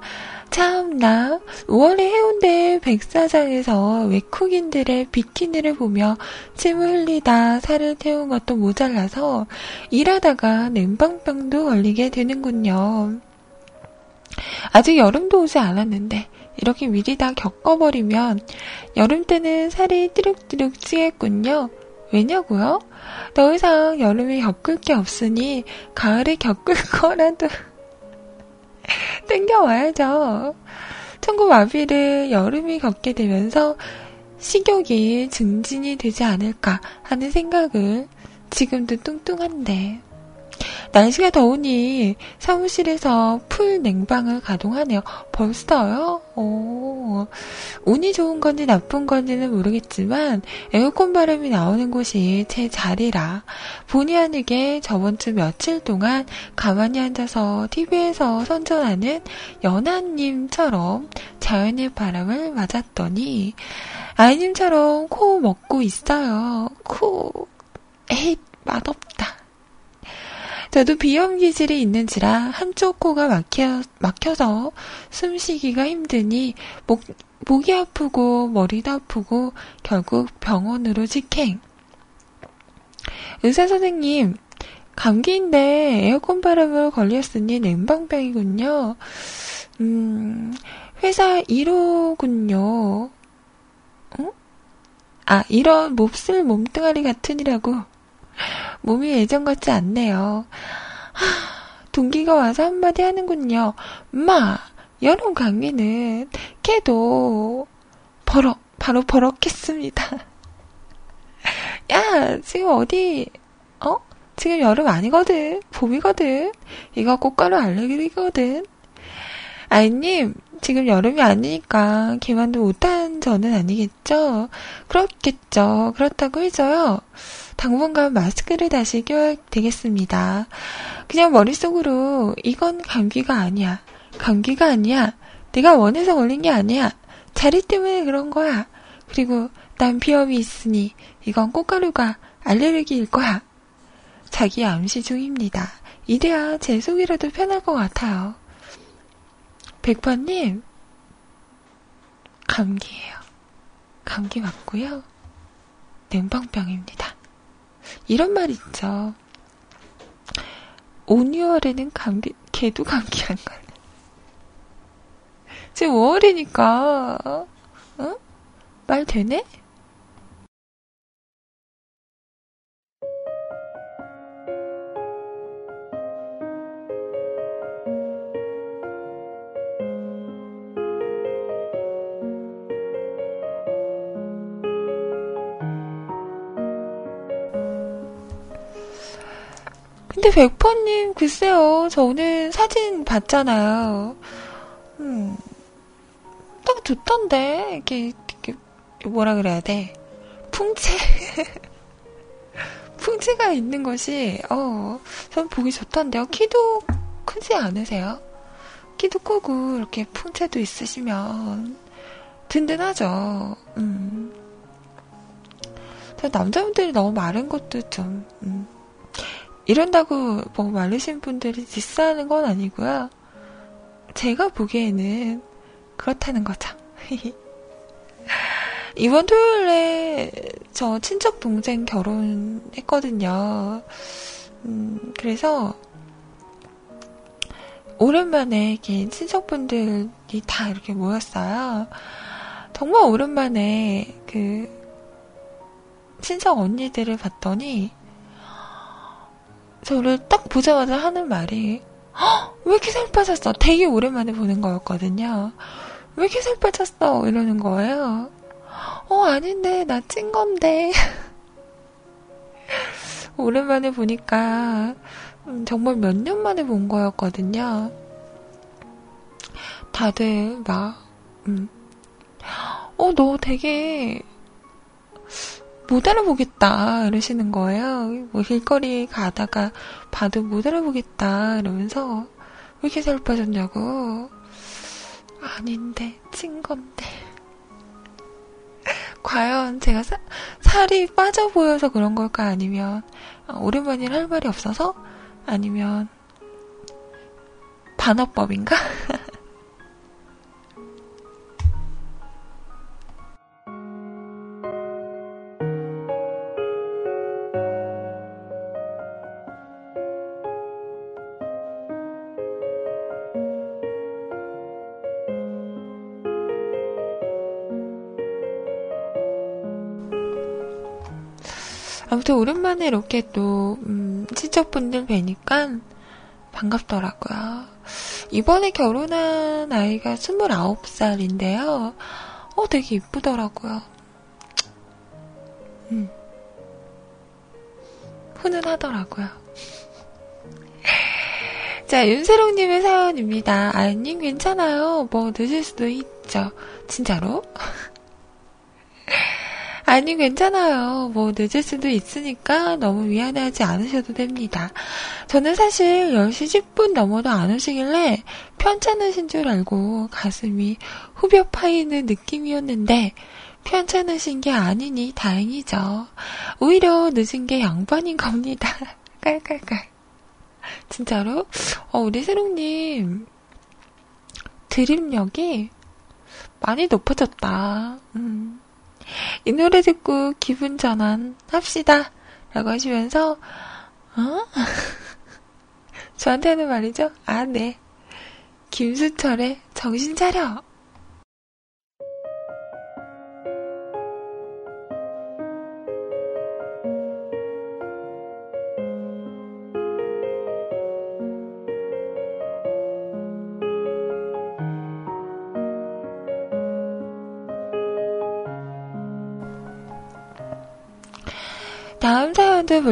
참나, 5월에 해운대 백사장에서 외국인들의 비키니를 보며 침을 흘리다 살을 태운 것도 모자라서 일하다가 냉방병도 걸리게 되는군요. 아직 여름도 오지 않았는데 이렇게 미리 다 겪어버리면 여름 때는 살이 띠룩띠룩 찌겠군요. 왜냐고요? 더 이상 여름에 겪을 게 없으니 가을에 겪을 [laughs] 거라도 땡겨와야죠. 천국마비를 여름이 겪게 되면서 식욕이 증진이 되지 않을까 하는 생각을 지금도 뚱뚱한데 날씨가 더우니 사무실에서 풀 냉방을 가동하네요. 벌써요? 오. 운이 좋은 건지 나쁜 건지는 모르겠지만 에어컨 바람이 나오는 곳이 제 자리라 본의 아니게 저번 주 며칠 동안 가만히 앉아서 TV에서 선전하는 연하님처럼 자연의 바람을 맞았더니 아이님처럼 코 먹고 있어요. 코. 에잇, 맛없다. 저도 비염 기질이 있는지라 한쪽 코가 막혀, 막혀서 숨쉬기가 힘드니 목, 목이 아프고 머리도 아프고 결국 병원으로 직행. 의사 선생님, 감기인데 에어컨 바람을 걸렸으니 냉방병이군요. 음, 회사 1호군요. 응? 아, 이런 몹쓸 몸뚱아리 같으니라고 몸이 예전 같지 않네요. 하, 동기가 와서 한마디 하는군요. 마, 여름 감기는 걔도 버럭, 바로 버럭했습니다. 야, 지금 어디, 어? 지금 여름 아니거든. 봄이거든. 이거 꽃가루 알레르기거든. 아이님, 지금 여름이 아니니까 기만도 못한 저는 아니겠죠? 그렇겠죠. 그렇다고 해서요. 당분간 마스크를 다시 껴야 되겠습니다. 그냥 머릿속으로 이건 감기가 아니야. 감기가 아니야. 내가 원해서 걸린 게 아니야. 자리 때문에 그런 거야. 그리고 난 비염이 있으니 이건 꽃가루가 알레르기일 거야. 자기 암시 중입니다. 이래야 제 속이라도 편할 것 같아요. 백퍼님, 감기예요. 감기 맞고요. 냉방병입니다. 이런 말 있죠. 5, 6월에는 감기, 개도 감기 안 걸려. 지금 5월이니까, 어? 말 되네? 근데 백퍼님, 글쎄요. 저 오늘 사진 봤잖아요. 음, 딱 좋던데. 이렇게, 이렇게 뭐라 그래야 돼. 풍채. [laughs] 풍채가 있는 것이, 어, 전 보기 좋던데요. 키도 크지 않으세요? 키도 크고, 이렇게 풍채도 있으시면, 든든하죠. 음. 남자분들이 너무 마른 것도 좀, 음. 이런다고 뭐 말리신 분들이 디스하는 건 아니고요. 제가 보기에는 그렇다는 거죠. [laughs] 이번 토요일에 저 친척 동생 결혼했거든요. 음, 그래서 오랜만에 이렇게 친척분들이 다 이렇게 모였어요. 정말 오랜만에 그 친척 언니들을 봤더니 저를 딱 보자마자 하는 말이 왜 이렇게 살 빠졌어? 되게 오랜만에 보는 거였거든요. 왜 이렇게 살 빠졌어? 이러는 거예요. 어, 아닌데, 나 찐 건데. [laughs] 오랜만에 보니까, 음, 정말 몇 년 만에 본 거였거든요. 다들, 막, 음, 어, 너 되게, 못 알아보겠다, 이러시는 거예요. 뭐, 길거리 가다가 봐도 못 알아보겠다, 이러면서, 왜 이렇게 살 빠졌냐고. 아닌데, 찐 건데. [laughs] 과연 제가 사, 살이 빠져 보여서 그런 걸까? 아니면, 어, 오랜만이라 할 말이 없어서? 아니면, 반어법인가? [laughs] 아무튼 오랜만에 이렇게 또 음, 친척분들 뵈니까 반갑더라고요. 이번에 결혼한 아이가 29살인데요. 어, 되게 이쁘더라고요. 음. 훈훈하더라고요. [laughs] 자, 윤세롱님의 사연입니다. 아님 괜찮아요. 뭐 늦을 수도 있죠. 진짜로? [laughs] 아니, 괜찮아요. 뭐, 늦을 수도 있으니까 너무 미안해하지 않으셔도 됩니다. 저는 사실 10시 10분 넘어도 안 오시길래 편찮으신 줄 알고 가슴이 후벼 파이는 느낌이었는데, 편찮으신 게 아니니 다행이죠. 오히려 늦은 게 양반인 겁니다. [laughs] 깔깔깔. 진짜로? 어, 우리 세롱님, 드립력이 많이 높아졌다. 음. 이 노래 듣고 기분 전환 합시다. 라고 하시면서, 어? [laughs] 저한테는 말이죠? 아, 네. 김수철의 정신 차려.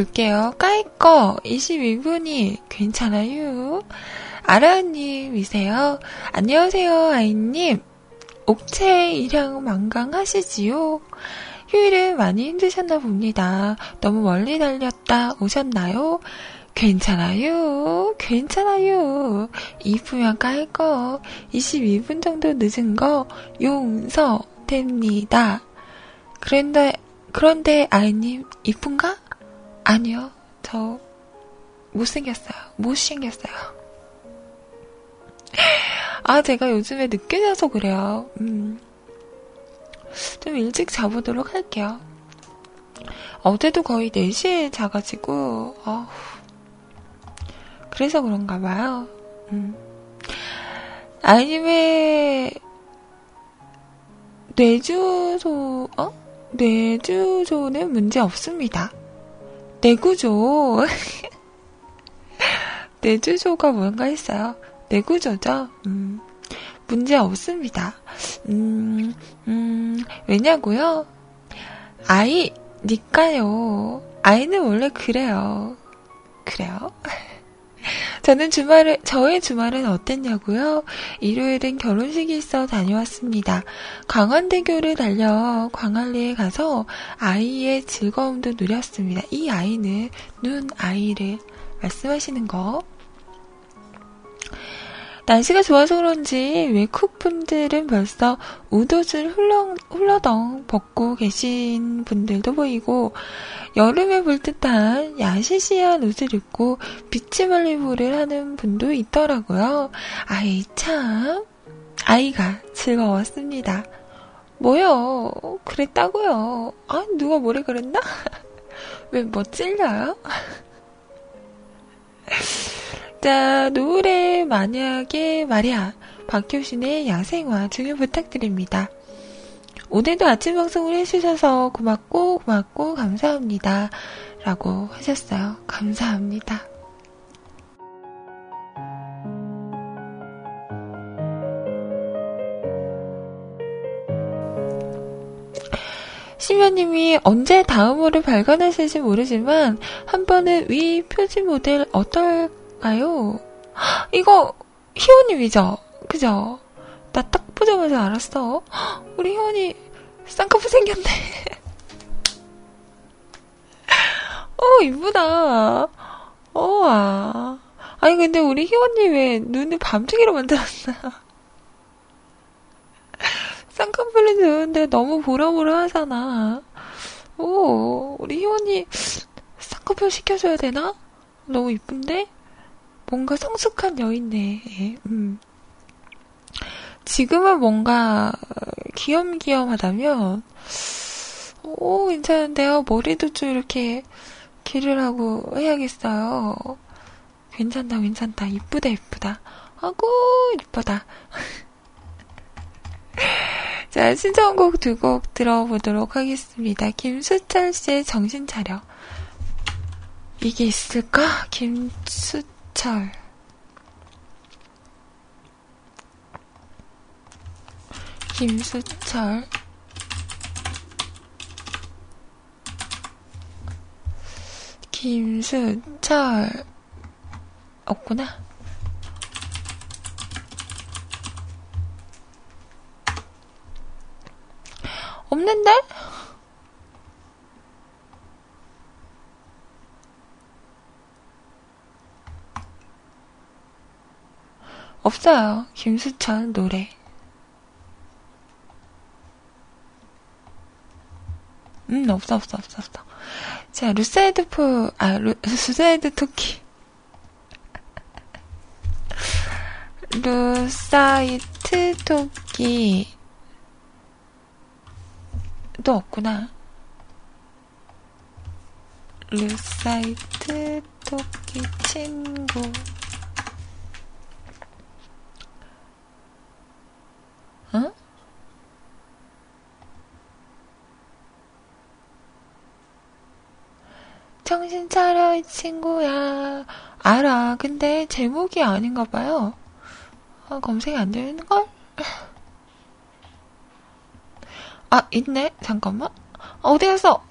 볼게요. 까이꺼 22분이 괜찮아요. 아라님이세요. 안녕하세요, 아이님. 옥체 일양 망강하시지요? 휴일에 많이 힘드셨나 봅니다. 너무 멀리 달렸다 오셨나요? 괜찮아요. 괜찮아요. 2분면 깔 거. 22분 정도 늦은 거 용서됩니다. 그런데 그런데 아이님 이쁜가? 아니요. 저 못생겼어요. 못생겼어요. 아, 제가 요즘에 늦게 자서 그래요. 음. 좀 일찍 자보도록 할게요. 어제도 거의 4시에 자가지고, 어 그래서 그런가 봐요. 음. 아이님의 뇌주소, 어? 뇌주조는 문제 없습니다. 뇌구조. 뇌주조가 [laughs] 뭔가 했어요. 뇌구조죠? 음, 문제 없습니다. 음, 음, 왜냐고요? 아이, 니까요. 아이는 원래 그래요. 그래요? [laughs] 저는 주말을, 저의 주말은 어땠냐고요? 일요일은 결혼식이 있어 다녀왔습니다. 광안대교를 달려 광안리에 가서 아이의 즐거움도 누렸습니다. 이 아이는 눈 아이를 말씀하시는 거. 날씨가 좋아서 그런지 외국 분들은 벌써 우도을 훌렁, 훌러덩 벗고 계신 분들도 보이고 여름에 볼 듯한 야시시한 옷을 입고 비치발리볼을 하는 분도 있더라고요. 아이 참 아이가 즐거웠습니다. 뭐요? 그랬다고요? 아, 누가 뭐래 그랬나? [laughs] 왜 뭐 찔려요? [laughs] 자, 노래 만약에 말이야. 박효신의 야생화 중요 부탁드립니다. 오늘도 아침 방송을 해주셔서 고맙고 고맙고 감사합니다. 라고 하셨어요. 감사합니다. 심연님이 언제 다음으로 발견하실지 모르지만 한 번은 위 표지 모델 어떨 까요? [gasps] 이거 희원님이죠? 그죠? 나 딱 보자마자 알았어. [gasps] 우리 희원이 쌍꺼풀 생겼네. [laughs] 어, 이쁘다. 어, 아. 아니, 근데 우리 희원님 왜 눈을 밤중이로 만들었나? [laughs] 쌍꺼풀이 되는데 너무 보라보라 하잖아. 오, 우리 희원이 쌍꺼풀 시켜줘야 되나? 너무 이쁜데? 뭔가 성숙한 여인네. 예, 음. 지금은 뭔가 귀염귀염하다면, 오, 괜찮은데요? 머리도 좀 이렇게 길을 하고 해야겠어요. 괜찮다, 괜찮다. 이쁘다, 이쁘다. 아구, 이쁘다. [laughs] 자, 신청곡 두 곡 들어보도록 하겠습니다. 김수철 씨의 정신 차려. 이게 있을까? 김수 철. 김수철. 김수철. 없구나. 없는데? 없어요. 김수철 노래. 음, 없어, 없어, 없어, 없어. 자, 루사이드 포, 아, 루, 루사이드 토끼. [laughs] 루사이트 토끼. 또 없구나. 루사이트 토끼 친구. 응? 정신 차려, 이 친구야. 알아. 근데 제목이 아닌가 봐요. 아, 검색이 안 되는걸? 아, 있네. 잠깐만. 어디 갔어?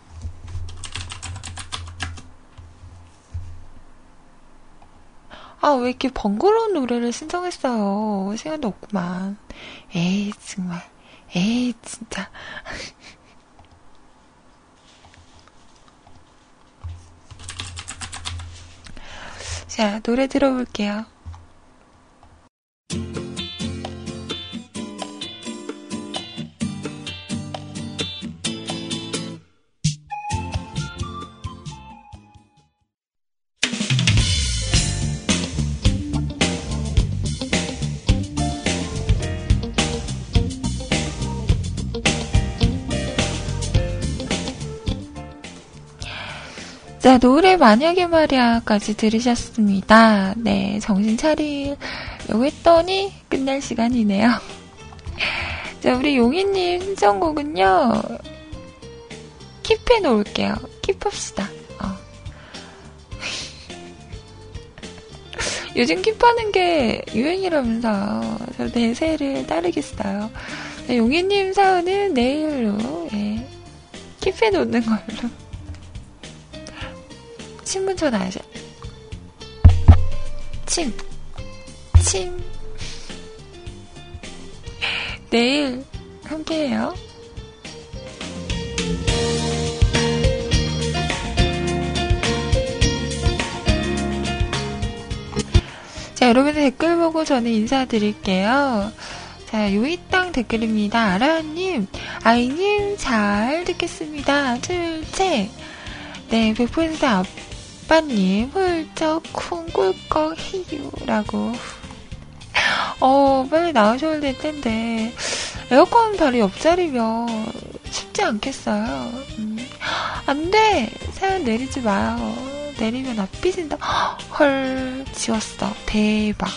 아, 왜 이렇게 번거로운 노래를 신청했어요. 시간도 없구만. 에이, 정말. 에이, 진짜. [laughs] 자, 노래 들어볼게요. 자, 노래 만약에 말이야까지 들으셨습니다. 네, 정신 차리려고 했더니 끝날 시간이네요. [laughs] 자, 우리 용희님 신청곡은요, 킵해 놓을게요. 킵합시다. 어. [laughs] 요즘 킵하는 게 유행이라면서요. 저 대세를 따르겠어요. 네, 용희님 사연은 내일로, 예, 킵해 놓는 걸로. 신문서 나야죠. 침. 침. 내일 함께해요. 자, 여러분의 댓글 보고 저는 인사드릴게요. 자, 요이땅 댓글입니다. 아라님, 아이님, 잘 듣겠습니다. 출첵. 네, 100% 앞, 아빠님 훌쩍 쿵 꿀꺽 히유라고 어 빨리 나오셔야 될 텐데 에어컨 바로 옆자리면 쉽지 않겠어요. 음. 안 돼! 사연 내리지 마요. 내리면 앞 삐진다. 헐, 지웠어. 대박.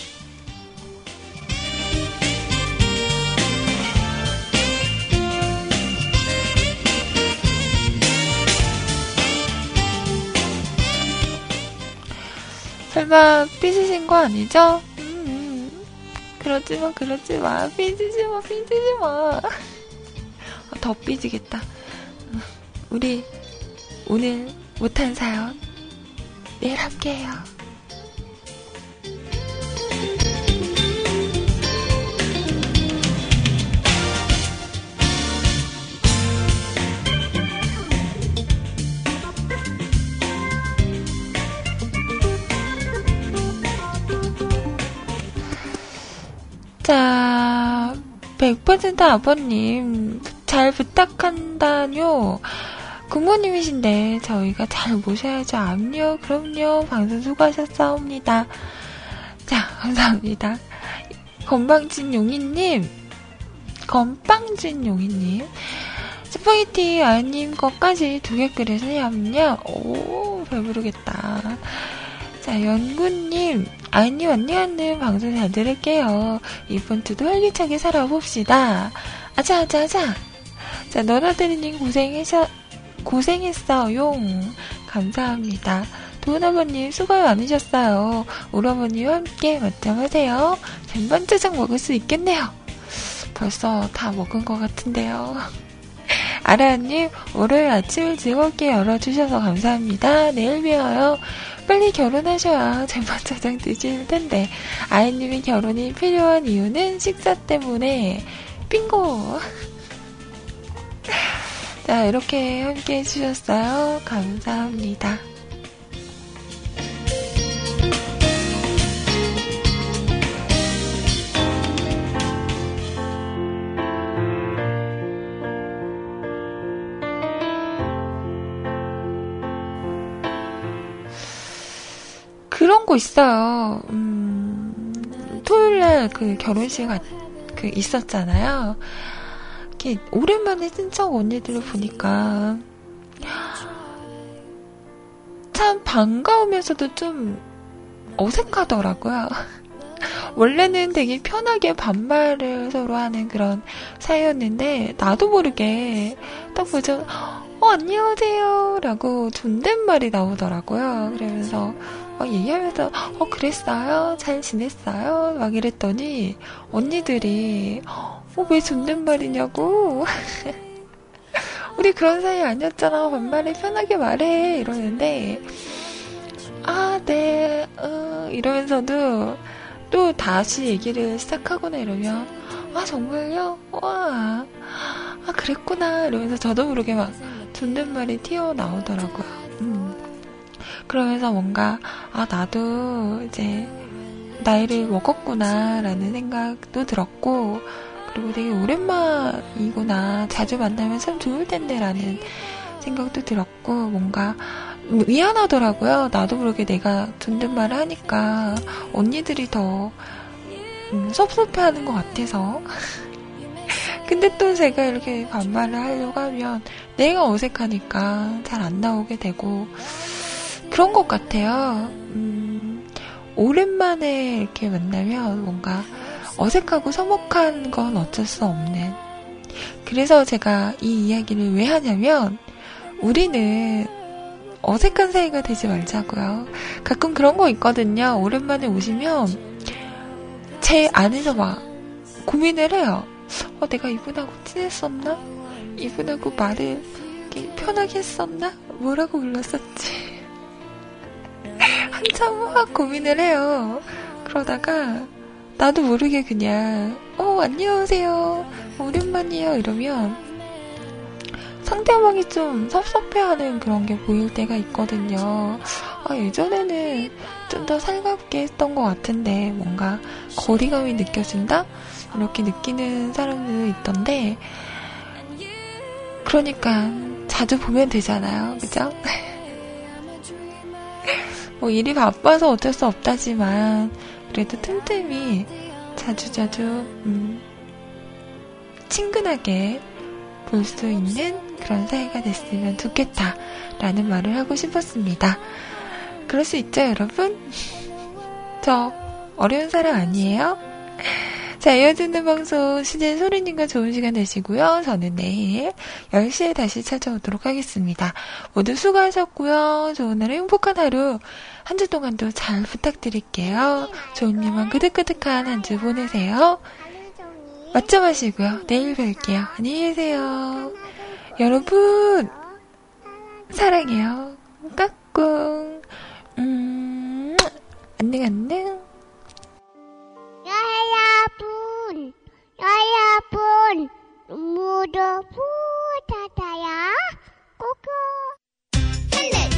설마 삐지신 거 아니죠? 음, 음. 그러지 마, 그러지 마. 삐지지 마, 삐지지 마. [laughs] 더 삐지겠다. 우리 오늘 못한 사연 내일 함께해요. 100% 아버님, 잘 부탁한다뇨. 부모님이신데 저희가 잘 모셔야죠. 암요, 그럼요. 방송 수고하셨사옵니다. 자, 감사합니다. 건방진 용이님, 건빵진 용이님, 스파게티 아님 것까지 두 개 끓여서야면요. 오, 배부르겠다. 자, 연구님, 아니, 언니언님 방송 잘 들을게요. 이번 주도 활기차게 살아봅시다. 아자, 아자, 아자. 자, 너나들이님 고생하셔, 고생했어 용. 감사합니다. 도은아버님 수고 많으셨어요. 오라버니와 함께 맞잠하세요. 쟁반짜장 먹을 수 있겠네요. 벌써 다 먹은 것 같은데요. [laughs] 아라님, 월요일 아침을 즐겁게 열어주셔서 감사합니다. 내일 뵈어요. 빨리 결혼하셔야 쟁반짜장 드실 텐데 아이님이 결혼이 필요한 이유는 식사 때문에. 빙고! [laughs] 자 이렇게 함께 해주셨어요. 감사합니다 거 있어요. 음, 토요일 날그 결혼식 그 있었잖아요. 이렇게 오랜만에 친척 언니들을 보니까 참 반가우면서도 좀 어색하더라고요. [laughs] 원래는 되게 편하게 반말을 서로 하는 그런 사이였는데 나도 모르게 딱 보죠. 어, 안녕하세요. 라고 존댓말이 나오더라고요. 그러면서 막 얘기하면서, 어, 그랬어요? 잘 지냈어요? 막 이랬더니, 언니들이, 어, 왜 존댓말이냐고? [laughs] 우리 그런 사이 아니었잖아. 반말에 편하게 말해. 이러는데, 아, 네, 어, 이러면서도 또 다시 얘기를 시작하거나 이러면, 아, 정말요? 와, 아, 그랬구나. 이러면서 저도 모르게 막 존댓말이 튀어나오더라고요. 음. 그러면서 뭔가, 아, 나도 이제 나이를 먹었구나라는 생각도 들었고, 그리고 되게 오랜만이구나. 자주 만나면 참 좋을 텐데라는 생각도 들었고, 뭔가 미안하더라고요. 나도 모르게 내가 존댓말을 하니까 언니들이 더 음, 섭섭해하는 것 같아서. [laughs] 근데 또 제가 이렇게 반말을 하려고 하면 내가 어색하니까 잘 안 나오게 되고 그런 것 같아요. 음, 오랜만에 이렇게 만나면 뭔가 어색하고 서먹한 건 어쩔 수 없는. 그래서 제가 이 이야기를 왜 하냐면 우리는 어색한 사이가 되지 말자고요. 가끔 그런 거 있거든요. 오랜만에 오시면 제 안에서 막 고민을 해요. 어, 내가 이분하고 친했었나? 이분하고 말을 편하게 했었나? 뭐라고 불렀었지? 한참 막 고민을 해요. 그러다가 나도 모르게 그냥 어 안녕하세요 오랜만이에요 이러면 상대방이 좀 섭섭해하는 그런 게 보일 때가 있거든요. 아, 예전에는 좀 더 살갑게 했던 것 같은데 뭔가 거리감이 느껴진다? 이렇게 느끼는 사람들도 있던데, 그러니까 자주 보면 되잖아요. 그죠? 뭐 일이 바빠서 어쩔 수 없다지만, 그래도 틈틈이 자주자주, 음, 친근하게 볼 수 있는 그런 사이가 됐으면 좋겠다라는 말을 하고 싶었습니다. 그럴 수 있죠, 여러분? [laughs] 저 어려운 사람 아니에요? 자, 이어지는 방송 시즌 소리님과 좋은 시간 되시고요. 저는 내일 10시에 다시 찾아오도록 하겠습니다. 모두 수고하셨고요. 좋은 하루, 행복한 하루, 한 주 동안도 잘 부탁드릴게요. 좋은 일만 그득그득한 한 주 보내세요. 맞점 하시고요. 내일 뵐게요. 안녕히 계세요. 여러분, 사랑해요. 까꿍. 음, 안녕, 안녕. pun, saya pun, muda pun tak saya, kuku. Pendek.